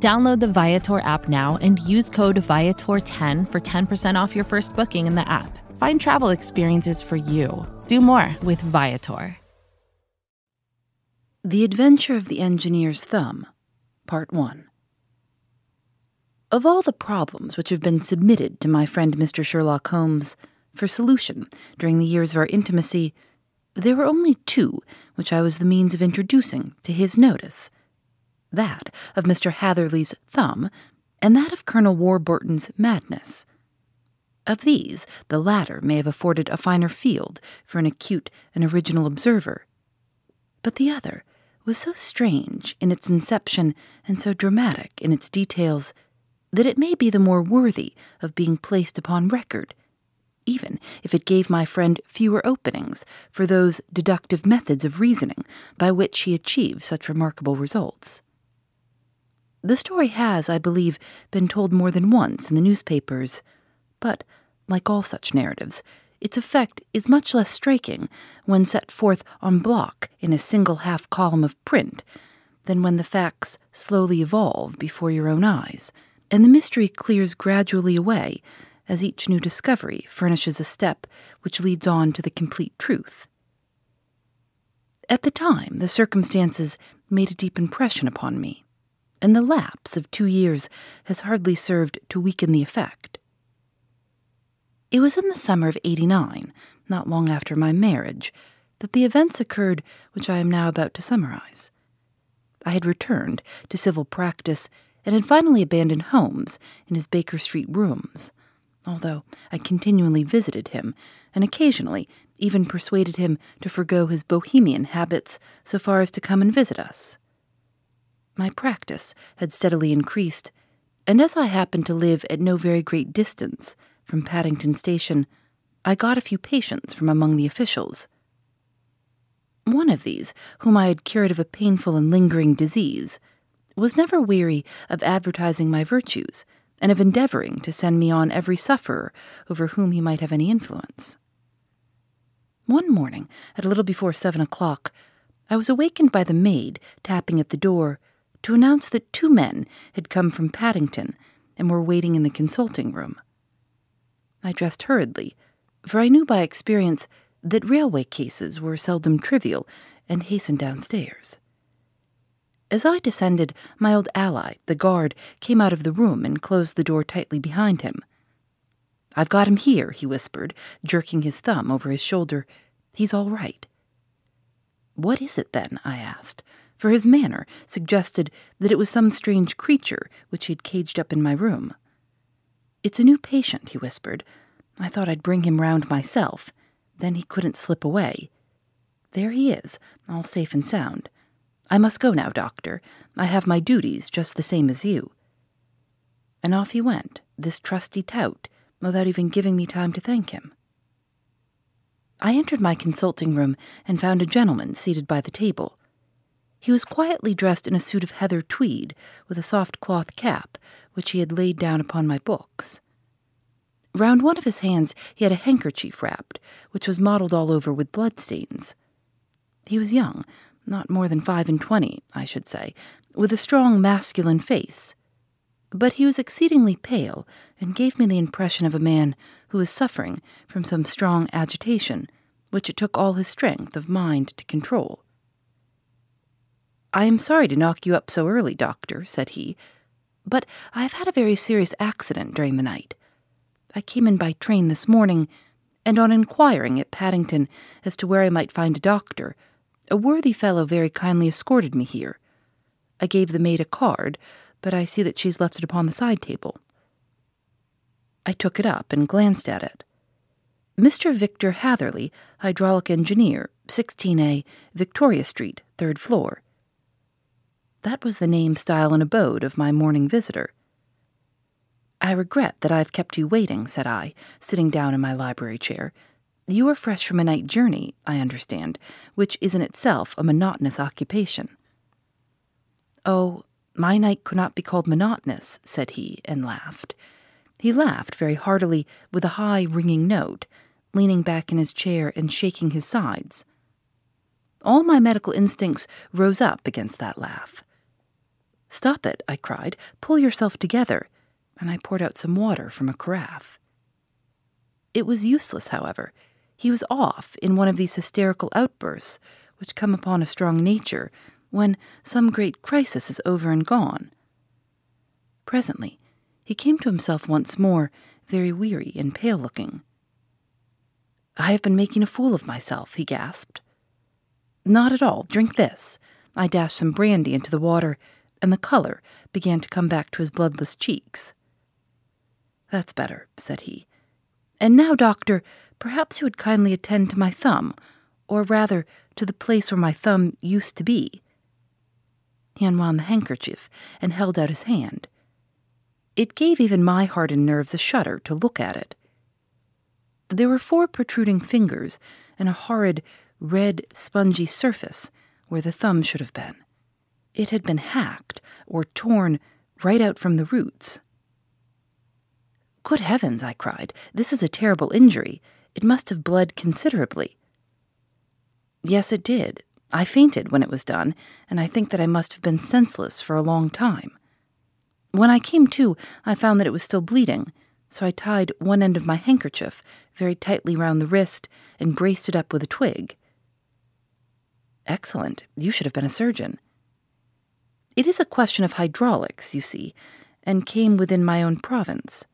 Download the Viator app now and use code Viator10 for 10% off your first booking in the app. Find travel experiences for you. Do more with Viator. The Adventure of the Engineer's Thumb, Part 1. Of all the problems which have been submitted to my friend Mr. Sherlock Holmes for solution during the years of our intimacy, there were only two which I was the means of introducing to his notice that of Mr. Hatherley's thumb, and that of Colonel Warburton's madness. Of these, the latter may have afforded a finer field for an acute and original observer. But the other was so strange in its inception and so dramatic in its details that it may be the more worthy of being placed upon record, even if it gave my friend fewer openings for those deductive methods of reasoning by which he achieved such remarkable results. The story has, I believe, been told more than once in the newspapers, but, like all such narratives, its effect is much less striking when set forth en bloc in a single half column of print than when the facts slowly evolve before your own eyes, and the mystery clears gradually away as each new discovery furnishes a step which leads on to the complete truth. At the time, the circumstances made a deep impression upon me and the lapse of two years has hardly served to weaken the effect. It was in the summer of 89, not long after my marriage, that the events occurred which I am now about to summarize. I had returned to civil practice and had finally abandoned Holmes in his Baker Street rooms, although I continually visited him and occasionally even persuaded him to forego his bohemian habits so far as to come and visit us. My practice had steadily increased, and as I happened to live at no very great distance from Paddington Station, I got a few patients from among the officials. One of these, whom I had cured of a painful and lingering disease, was never weary of advertising my virtues and of endeavoring to send me on every sufferer over whom he might have any influence. One morning, at a little before seven o'clock, I was awakened by the maid tapping at the door to announce that two men had come from Paddington and were waiting in the consulting room. I dressed hurriedly, for I knew by experience that railway cases were seldom trivial, and hastened downstairs. As I descended, my old ally, the guard, came out of the room and closed the door tightly behind him. I've got him here, he whispered, jerking his thumb over his shoulder. He's all right. What is it, then? I asked, for his manner suggested that it was some strange creature which he had caged up in my room. It's a new patient, he whispered. I thought I'd bring him round myself. Then he couldn't slip away. There he is, all safe and sound. I must go now, doctor. I have my duties just the same as you. And off he went, this trusty tout, without even giving me time to thank him. I entered my consulting room and found a gentleman seated by the table. He was quietly dressed in a suit of heather tweed, with a soft cloth cap, which he had laid down upon my books. Round one of his hands he had a handkerchief wrapped, which was mottled all over with bloodstains. He was young, not more than five and twenty, I should say, with a strong masculine face. But he was exceedingly pale, and gave me the impression of a man who was suffering from some strong agitation, which it took all his strength of mind to control. I am sorry to knock you up so early, doctor, said he, but I have had a very serious accident during the night. I came in by train this morning, and on inquiring at Paddington as to where I might find a doctor, a worthy fellow very kindly escorted me here. I gave the maid a card, but I see that she's left it upon the side table. I took it up and glanced at it. Mr. Victor Hatherley, hydraulic engineer, 16A, Victoria Street, third floor. That was the name, style, and abode of my morning visitor. I regret that I have kept you waiting, said I, sitting down in my library chair. You are fresh from a night journey, I understand, which is in itself a monotonous occupation. Oh, my night could not be called monotonous, said he, and laughed. He laughed very heartily with a high, ringing note, leaning back in his chair and shaking his sides. All my medical instincts rose up against that laugh. Stop it, I cried. Pull yourself together. And I poured out some water from a carafe. It was useless, however. He was off in one of these hysterical outbursts which come upon a strong nature when some great crisis is over and gone. Presently, he came to himself once more, very weary and pale looking. I have been making a fool of myself, he gasped. Not at all. Drink this. I dashed some brandy into the water, and the color began to come back to his bloodless cheeks. That's better, said he. And now, doctor, perhaps you would kindly attend to my thumb, or rather, to the place where my thumb used to be. He unwound the handkerchief and held out his hand. It gave even my hardened nerves a shudder to look at it. There were four protruding fingers and a horrid, red, spongy surface where the thumb should have been. It had been hacked or torn right out from the roots. Good heavens, I cried. This is a terrible injury. It must have bled considerably. Yes, it did. I fainted when it was done, and I think that I must have been senseless for a long time. When I came to, I found that it was still bleeding, so I tied one end of my handkerchief very tightly round the wrist and braced it up with a twig. Excellent. You should have been a surgeon. It is a question of hydraulics, you see, and came within my own province.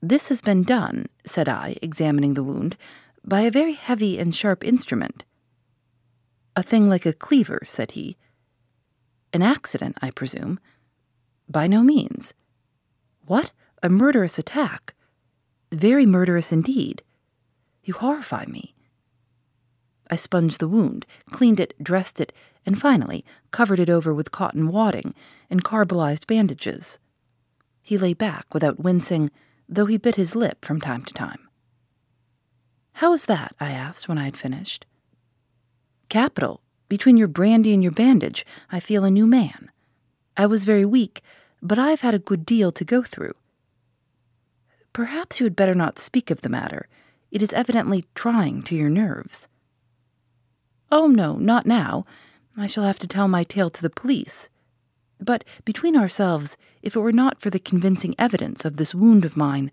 This has been done, said I, examining the wound, by a very heavy and sharp instrument. A thing like a cleaver, said he. An accident, I presume. By no means. What? A murderous attack? Very murderous indeed. You horrify me. I sponged the wound, cleaned it, dressed it, and finally covered it over with cotton wadding and carbolized bandages. He lay back without wincing, though he bit his lip from time to time. How is that? I asked when I had finished. Capital. Between your brandy and your bandage, I feel a new man. I was very weak, but I've had a good deal to go through. Perhaps you had better not speak of the matter. It is evidently trying to your nerves. Oh, no, not now. I shall have to tell my tale to the police. But between ourselves, if it were not for the convincing evidence of this wound of mine,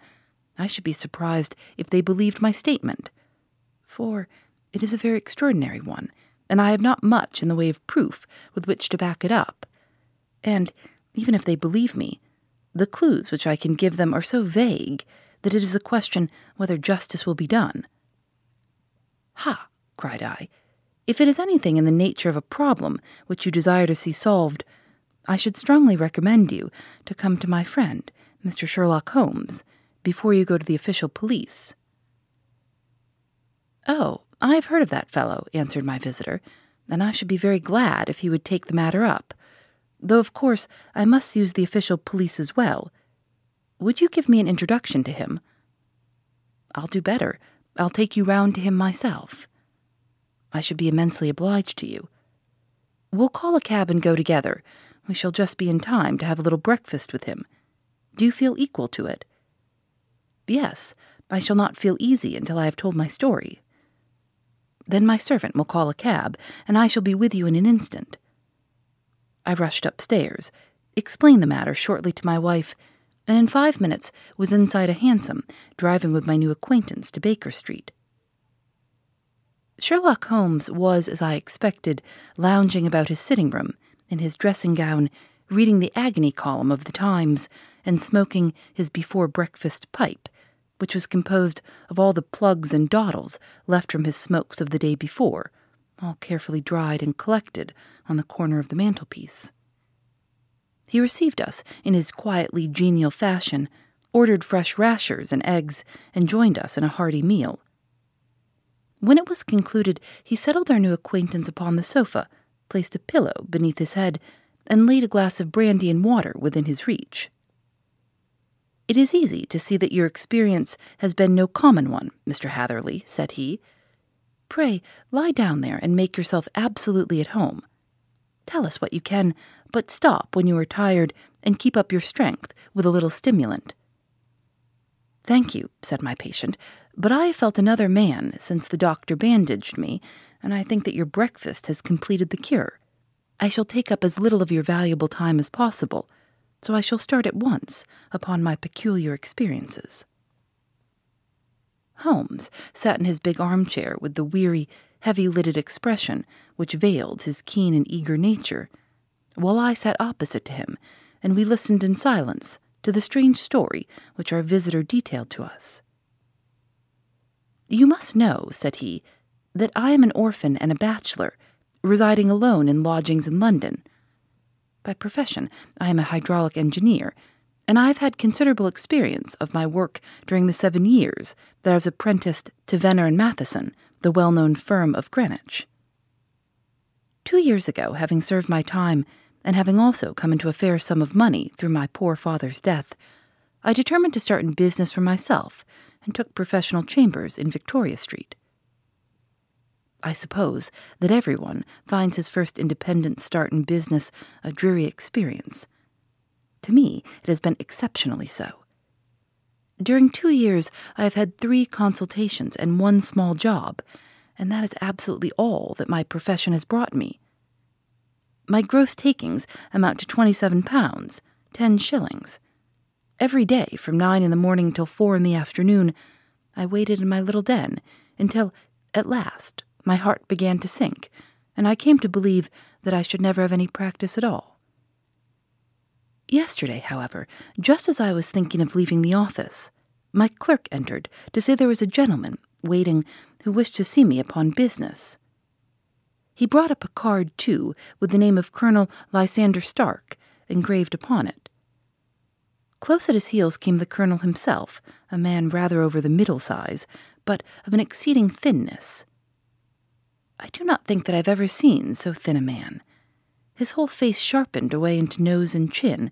I should be surprised if they believed my statement. For it is a very extraordinary one, and I have not much in the way of proof with which to back it up. And even if they believe me, the clues which I can give them are so vague that it is a question whether justice will be done. Ha! cried I. If it is anything in the nature of a problem which you desire to see solved, I should strongly recommend you to come to my friend, Mr. Sherlock Holmes, before you go to the official police. Oh, I've heard of that fellow, answered my visitor, and I should be very glad if he would take the matter up, though of course I must use the official police as well. Would you give me an introduction to him? I'll do better. I'll take you round to him myself. I should be immensely obliged to you. We'll call a cab and go together. We shall just be in time to have a little breakfast with him. Do you feel equal to it? Yes, I shall not feel easy until I have told my story. Then my servant will call a cab, and I shall be with you in an instant. I rushed upstairs, explained the matter shortly to my wife, and in five minutes was inside a hansom, driving with my new acquaintance to Baker Street. Sherlock Holmes was, as I expected, lounging about his sitting room, in his dressing gown, reading the agony column of the Times, and smoking his before breakfast pipe, which was composed of all the plugs and dottles left from his smokes of the day before, all carefully dried and collected on the corner of the mantelpiece. He received us in his quietly genial fashion, ordered fresh rashers and eggs, and joined us in a hearty meal. When it was concluded, he settled our new acquaintance upon the sofa, placed a pillow beneath his head, and laid a glass of brandy and water within his reach. It is easy to see that your experience has been no common one, Mr. Hatherley, said he. Pray lie down there and make yourself absolutely at home. Tell us what you can, but stop when you are tired and keep up your strength with a little stimulant. Thank you, said my patient, but I have felt another man since the doctor bandaged me, and I think that your breakfast has completed the cure. I shall take up as little of your valuable time as possible, so I shall start at once upon my peculiar experiences. Holmes sat in his big armchair with the weary, heavy lidded expression which veiled his keen and eager nature, while I sat opposite to him, and we listened in silence to the strange story which our visitor detailed to us. You must know, said he, that I am an orphan and a bachelor, residing alone in lodgings in London. By profession, I am a hydraulic engineer, and I have had considerable experience of my work during the seven years that I was apprenticed to Venner and Matheson, the well known firm of Greenwich. Two years ago, having served my time, and having also come into a fair sum of money through my poor father's death, I determined to start in business for myself and took professional chambers in Victoria Street. I suppose that everyone finds his first independent start in business a dreary experience. To me, it has been exceptionally so. During two years, I have had three consultations and one small job, and that is absolutely all that my profession has brought me. My gross takings amount to twenty-seven pounds, ten shillings. Every day, from nine in the morning till four in the afternoon, I waited in my little den until, at last, my heart began to sink, and I came to believe that I should never have any practice at all. Yesterday, however, just as I was thinking of leaving the office, my clerk entered to say there was a gentleman waiting who wished to see me upon business. He brought up a card, too, with the name of Colonel Lysander Stark engraved upon it. Close at his heels came the colonel himself, a man rather over the middle size, but of an exceeding thinness. I do not think that I've ever seen so thin a man his whole face sharpened away into nose and chin,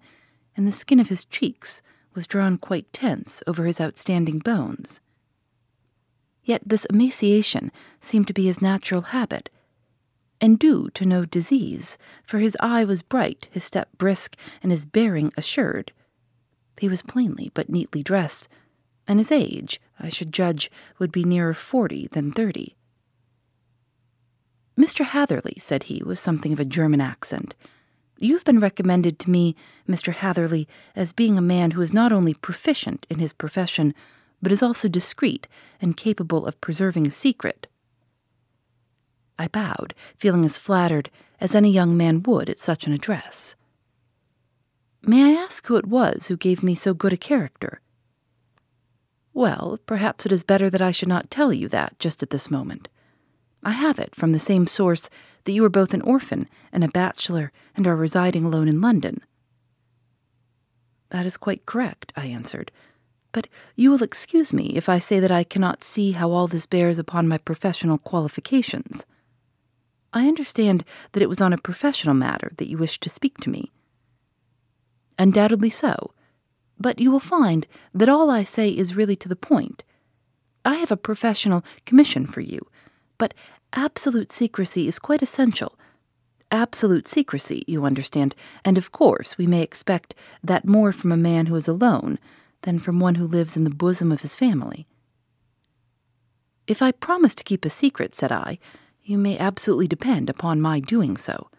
and the skin of his cheeks was drawn quite tense over his outstanding bones. Yet this emaciation seemed to be his natural habit, and due to no disease, for his eye was bright, his step brisk, and his bearing assured. He was plainly but neatly dressed, and his age, I should judge, would be nearer forty than thirty. Mr. Hatherley, said he, with something of a German accent, you've been recommended to me, Mr. Hatherley, as being a man who is not only proficient in his profession, but is also discreet and capable of preserving a secret. I bowed, feeling as flattered as any young man would at such an address. Ask who it was who gave me so good a character? Well, perhaps it is better that I should not tell you that just at this moment. I have it from the same source that you are both an orphan and a bachelor and are residing alone in London. That is quite correct, I answered. But you will excuse me if I say that I cannot see how all this bears upon my professional qualifications. I understand that it was on a professional matter that you wished to speak to me. Undoubtedly so, but you will find that all I say is really to the point. I have a professional commission for you but absolute secrecy is quite essential. Absolute secrecy, you understand, and of course we may expect that more from a man who is alone than from one who lives in the bosom of his family. If I promise to keep a secret, said I, you may absolutely depend upon my doing so.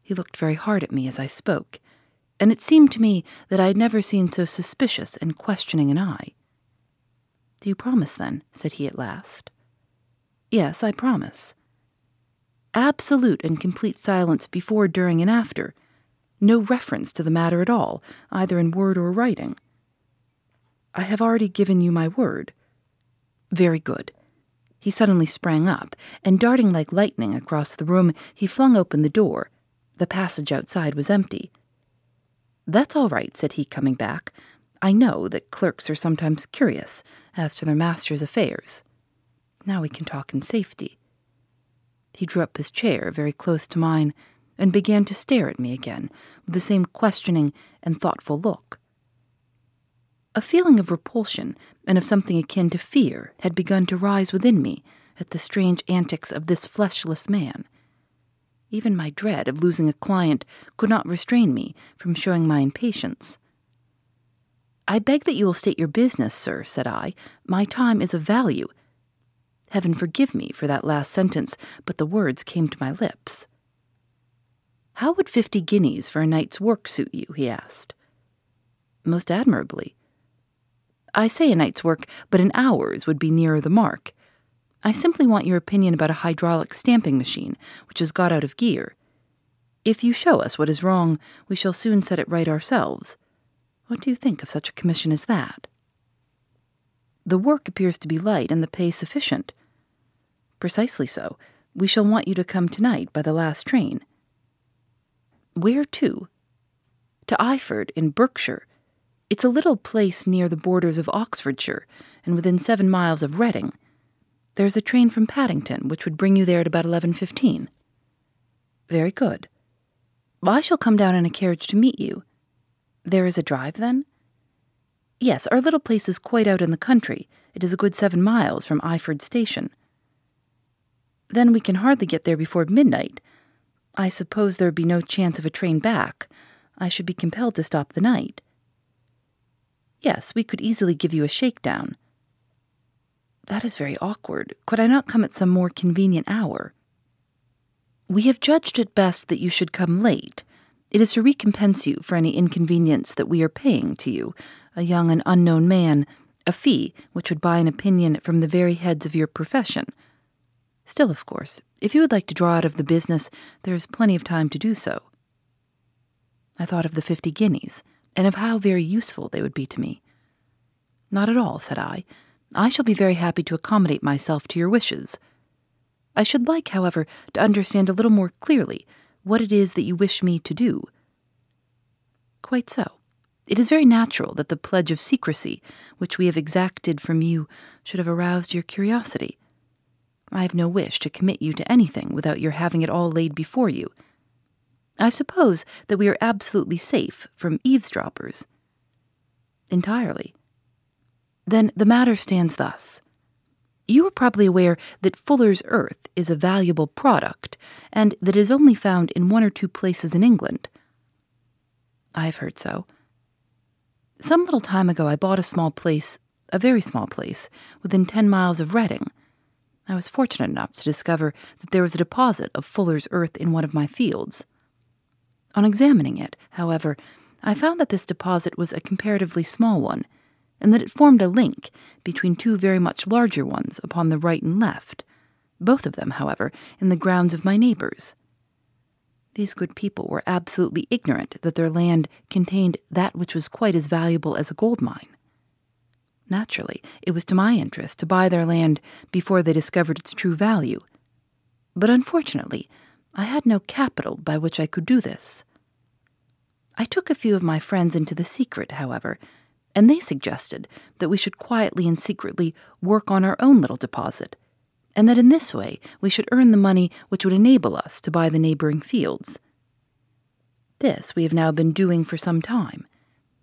He looked very hard at me as I spoke, and it seemed to me that I had never seen so suspicious and questioning an eye. Do you promise, then? said he at last. Yes, I promise. Absolute and complete silence before, during, and after. No reference to the matter at all, either in word or writing. I have already given you my word. Very good. He suddenly sprang up, and darting like lightning across the room, he flung open the door. The passage outside was empty. That's all right, said he, coming back. I know that clerks are sometimes curious as to their master's affairs. Now we can talk in safety. He drew up his chair very close to mine and began to stare at me again with the same questioning and thoughtful look. A feeling of repulsion and of something akin to fear had begun to rise within me at the strange antics of this fleshless man. Even my dread of losing a client could not restrain me from showing my impatience. I beg that you will state your business, sir, said I. My time is of value. Heaven forgive me for that last sentence, but the words came to my lips. How would fifty guineas for a night's work suit you? he asked. Most admirably. I say a night's work, but an hour's would be nearer the mark. I simply want your opinion about a hydraulic stamping machine which has got out of gear. If you show us what is wrong, we shall soon set it right ourselves. What do you think of such a commission as that? The work appears to be light and the pay sufficient. Precisely so. We shall want you to come tonight by the last train. Where to? To Eyford, in Berkshire. It's a little place near the borders of Oxfordshire, and within seven miles of Reading. There's a train from Paddington which would bring you there at about eleven fifteen. Very good. I shall come down in a carriage to meet you. There is a drive, then? Yes, our little place is quite out in the country. It is a good seven miles from Eyford Station. Then we can hardly get there before midnight. I suppose there would be no chance of a train back. I should be compelled to stop the night. Yes, we could easily give you a shakedown. That is very awkward. Could I not come at some more convenient hour? We have judged it best that you should come late. It is to recompense you for any inconvenience that we are paying to you, a young and unknown man, a fee which would buy an opinion from the very heads of your profession. Still, of course, if you would like to draw out of the business, there is plenty of time to do so. I thought of the fifty guineas and of how very useful they would be to me. Not at all, said I. I shall be very happy to accommodate myself to your wishes. I should like, however, to understand a little more clearly what it is that you wish me to do. Quite so. It is very natural that the pledge of secrecy which we have exacted from you should have aroused your curiosity. I have no wish to commit you to anything without your having it all laid before you I suppose that we are absolutely safe from eavesdroppers. Entirely. Then the matter stands thus. You are probably aware that Fuller's Earth is a valuable product, and that it is only found in one or two places in England. I've heard so. Some little time ago, I bought a small place, a very small place, within ten miles of Reading. I was fortunate enough to discover that there was a deposit of Fuller's Earth in one of my fields. On examining it, however, I found that this deposit was a comparatively small one, and that it formed a link between two very much larger ones upon the right and left, both of them, however, in the grounds of my neighbors. These good people were absolutely ignorant that their land contained that which was quite as valuable as a gold mine. Naturally, it was to my interest to buy their land before they discovered its true value. But unfortunately, I had no capital by which I could do this. I took a few of my friends into the secret, however, and they suggested that we should quietly and secretly work on our own little deposit, and that in this way we should earn the money which would enable us to buy the neighboring fields. This we have now been doing for some time,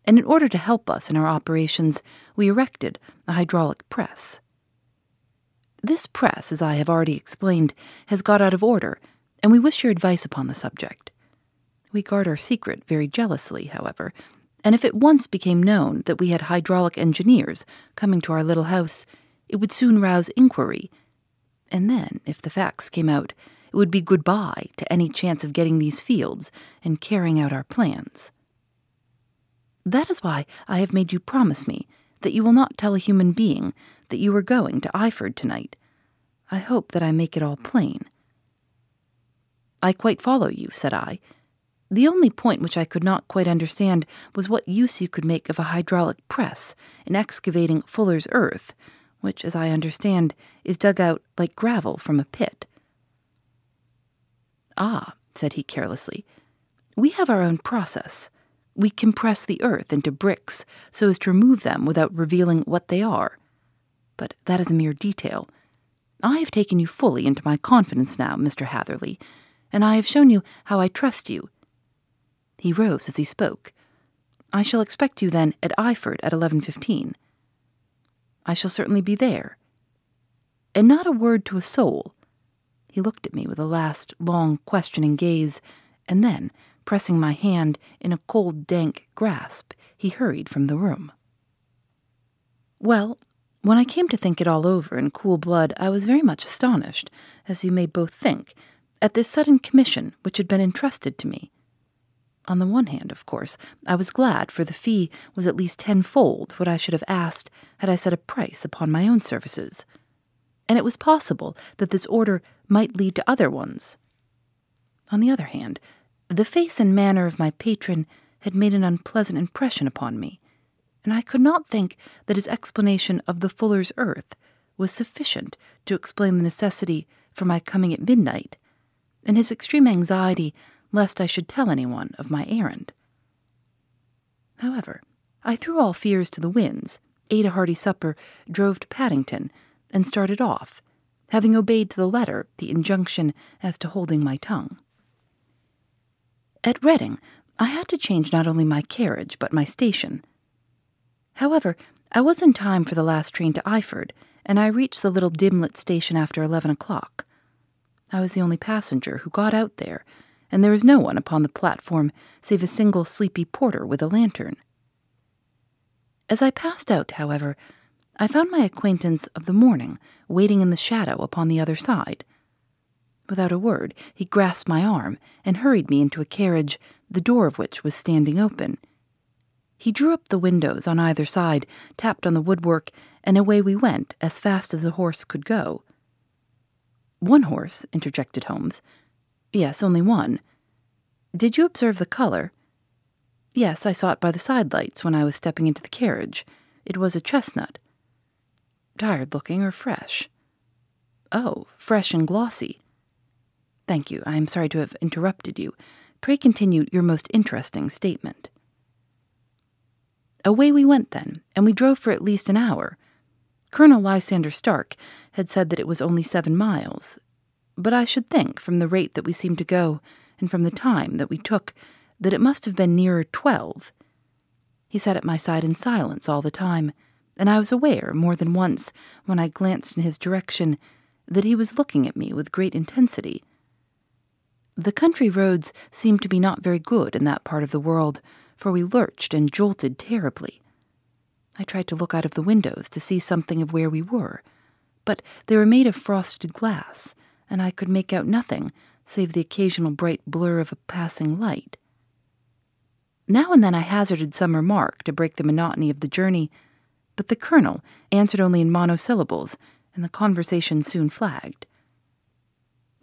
and in order to help us in our operations, we erected a hydraulic press. This press, as I have already explained, has got out of order and we wish your advice upon the subject. We guard our secret very jealously, however, and if it once became known that we had hydraulic engineers coming to our little house, it would soon rouse inquiry. And then, if the facts came out, it would be goodbye to any chance of getting these fields and carrying out our plans. That is why I have made you promise me that you will not tell a human being that you are going to Eyford tonight. I hope that I make it all plain. I quite follow you, said I. The only point which I could not quite understand was what use you could make of a hydraulic press in excavating Fuller's earth, which, as I understand, is dug out like gravel from a pit. Ah, said he carelessly, we have our own process. We compress the earth into bricks so as to remove them without revealing what they are. But that is a mere detail. I have taken you fully into my confidence now, Mr. Hatherley, and I have shown you how I trust you. He rose as he spoke. I shall expect you then at Eyford at 11.15. I shall certainly be there. And not a word to a soul. He looked at me with a last long questioning gaze, and then, pressing my hand in a cold, dank grasp, he hurried from the room. Well, when I came to think it all over in cool blood, I was very much astonished, as you may both think, at this sudden commission which had been entrusted to me. On the one hand, of course, I was glad, for the fee was at least tenfold what I should have asked had I set a price upon my own services. And it was possible that this order might lead to other ones. On the other hand, the face and manner of my patron had made an unpleasant impression upon me, and I could not think that his explanation of the fuller's earth was sufficient to explain the necessity for my coming at midnight, and his extreme anxiety lest I should tell anyone of my errand. However, I threw all fears to the winds, ate a hearty supper, drove to Paddington, and started off, having obeyed to the letter the injunction as to holding my tongue. At Reading, I had to change not only my carriage but my station. However, I was in time for the last train to Eyford, and I reached the little dim-lit station after eleven o'clock. I was the only passenger who got out there, and there was no one upon the platform save a single sleepy porter with a lantern. As I passed out, however, I found my acquaintance of the morning waiting in the shadow upon the other side. Without a word, he grasped my arm and hurried me into a carriage, the door of which was standing open. He drew up the windows on either side, tapped on the woodwork, and away we went as fast as the horse could go. One horse, interjected Holmes, Yes, only one. Did you observe the color? Yes, I saw it by the side lights when I was stepping into the carriage. It was a chestnut. Tired looking or fresh? Oh, fresh and glossy. Thank you. I am sorry to have interrupted you. Pray continue your most interesting statement. Away we went then, and we drove for at least an hour. Colonel Lysander Stark had said that it was only seven miles, but I should think, from the rate that we seemed to go, and from the time that we took, that it must have been nearer twelve. He sat at my side in silence all the time, and I was aware, more than once, when I glanced in his direction, that he was looking at me with great intensity. The country roads seemed to be not very good in that part of the world, for we lurched and jolted terribly. I tried to look out of the windows to see something of where we were, but they were made of frosted glass, and I could make out nothing save the occasional bright blur of a passing light. Now and then I hazarded some remark to break the monotony of the journey, but the colonel answered only in monosyllables, and the conversation soon flagged.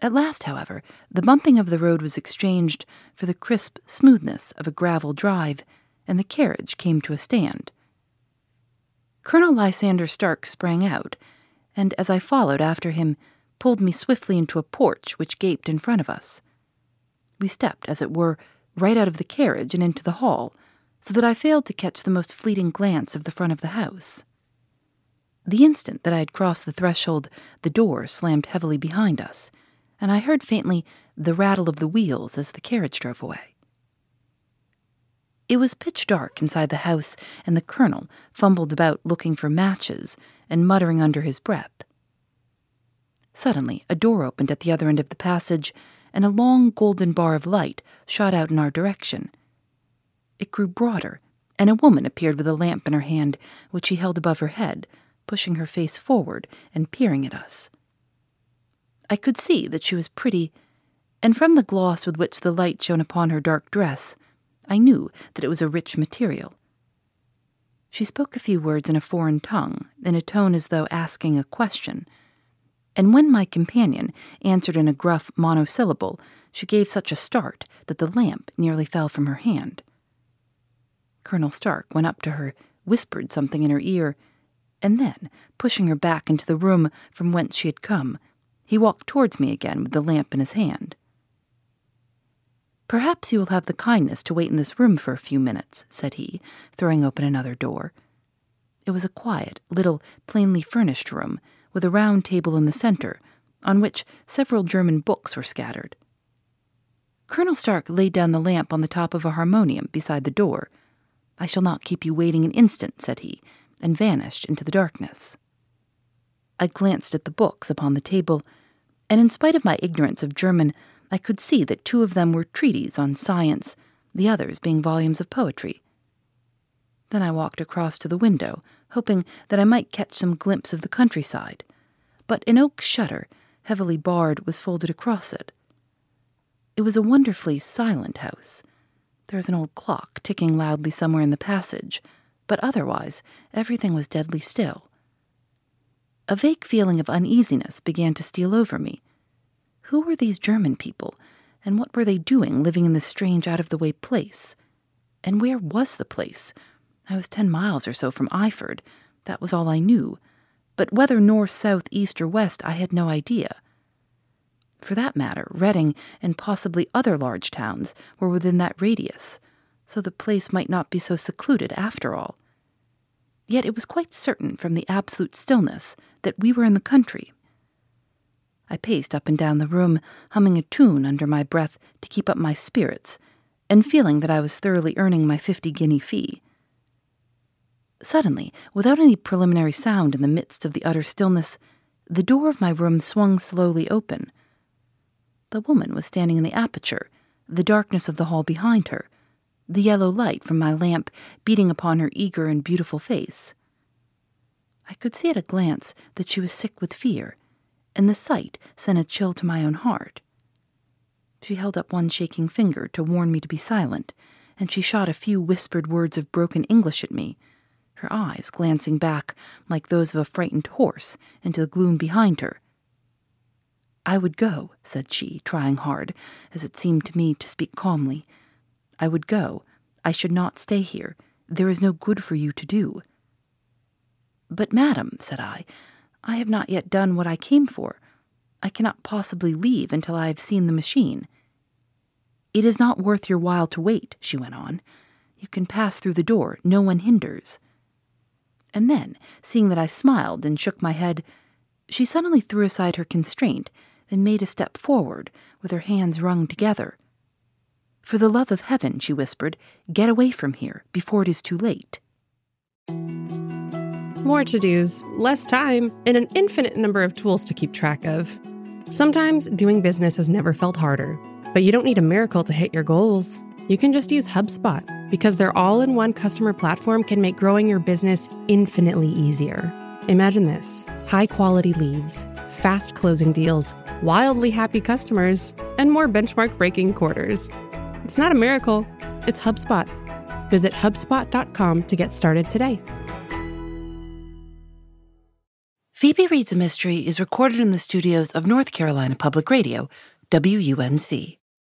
At last, however, the bumping of the road was exchanged for the crisp smoothness of a gravel drive, and the carriage came to a stand. Colonel Lysander Stark sprang out, and as I followed after him, pulled me swiftly into a porch which gaped in front of us. We stepped, as it were, right out of the carriage and into the hall, so that I failed to catch the most fleeting glance of the front of the house. The instant that I had crossed the threshold, the door slammed heavily behind us, and I heard faintly the rattle of the wheels as the carriage drove away. It was pitch dark inside the house, and the colonel fumbled about looking for matches and muttering under his breath. Suddenly, a door opened at the other end of the passage, and a long golden bar of light shot out in our direction. It grew broader, and a woman appeared with a lamp in her hand, which she held above her head, pushing her face forward and peering at us. I could see that she was pretty, and from the gloss with which the light shone upon her dark dress, I knew that it was a rich material. She spoke a few words in a foreign tongue, in a tone as though asking a question and when my companion answered in a gruff monosyllable, she gave such a start that the lamp nearly fell from her hand. Colonel Stark went up to her, whispered something in her ear, and then, pushing her back into the room from whence she had come, he walked towards me again with the lamp in his hand. Perhaps you will have the kindness to wait in this room for a few minutes, said he, throwing open another door. It was a quiet, little, plainly furnished room, with a round table in the center, on which several German books were scattered. Colonel Stark laid down the lamp on the top of a harmonium beside the door. I shall not keep you waiting an instant, said he, and vanished into the darkness. I glanced at the books upon the table, and in spite of my ignorance of German, I could see that two of them were treatises on science, the others being volumes of poetry. Then I walked across to the window, hoping that I might catch some glimpse of the countryside, but an oak shutter, heavily barred, was folded across it. It was a wonderfully silent house. There was an old clock ticking loudly somewhere in the passage, but otherwise everything was deadly still. A vague feeling of uneasiness began to steal over me. Who were these German people, and what were they doing living in this strange, out of the way place? And where was the place? I was ten miles or so from Eyford. That was all I knew. But whether north, south, east, or west, I had no idea. For that matter, Reading and possibly other large towns were within that radius, so the place might not be so secluded after all. Yet it was quite certain from the absolute stillness that we were in the country. I paced up and down the room, humming a tune under my breath to keep up my spirits, and feeling that I was thoroughly earning my fifty guinea fee. Suddenly, without any preliminary sound in the midst of the utter stillness, the door of my room swung slowly open. The woman was standing in the aperture, the darkness of the hall behind her, the yellow light from my lamp beating upon her eager and beautiful face. I could see at a glance that she was sick with fear, and the sight sent a chill to my own heart. She held up one shaking finger to warn me to be silent, and she shot a few whispered words of broken English at me, her eyes glancing back like those of a frightened horse into the gloom behind her I would go, said she, trying hard, as it seemed to me to speak calmly. I would go. I should not stay here. There is no good for you to do. But, madam, said I, I have not yet done what I came for. I cannot possibly leave until I have seen the machine. It is not worth your while to wait, she went on. You can pass through the door, no one hinders. And then, seeing that I smiled and shook my head, she suddenly threw aside her constraint and made a step forward with her hands wrung together. For the love of heaven, she whispered, get away from here before it is too late. More to dos, less time, and an infinite number of tools to keep track of. Sometimes doing business has never felt harder, but you don't need a miracle to hit your goals. You can just use HubSpot because their all in one customer platform can make growing your business infinitely easier. Imagine this high quality leads, fast closing deals wildly happy customers, and more benchmark breaking quarters. It's not a miracle, it's HubSpot. Visit HubSpot.com to get started today. Phoebe Reads a Mystery is recorded in the studios of North Carolina Public Radio, WUNC.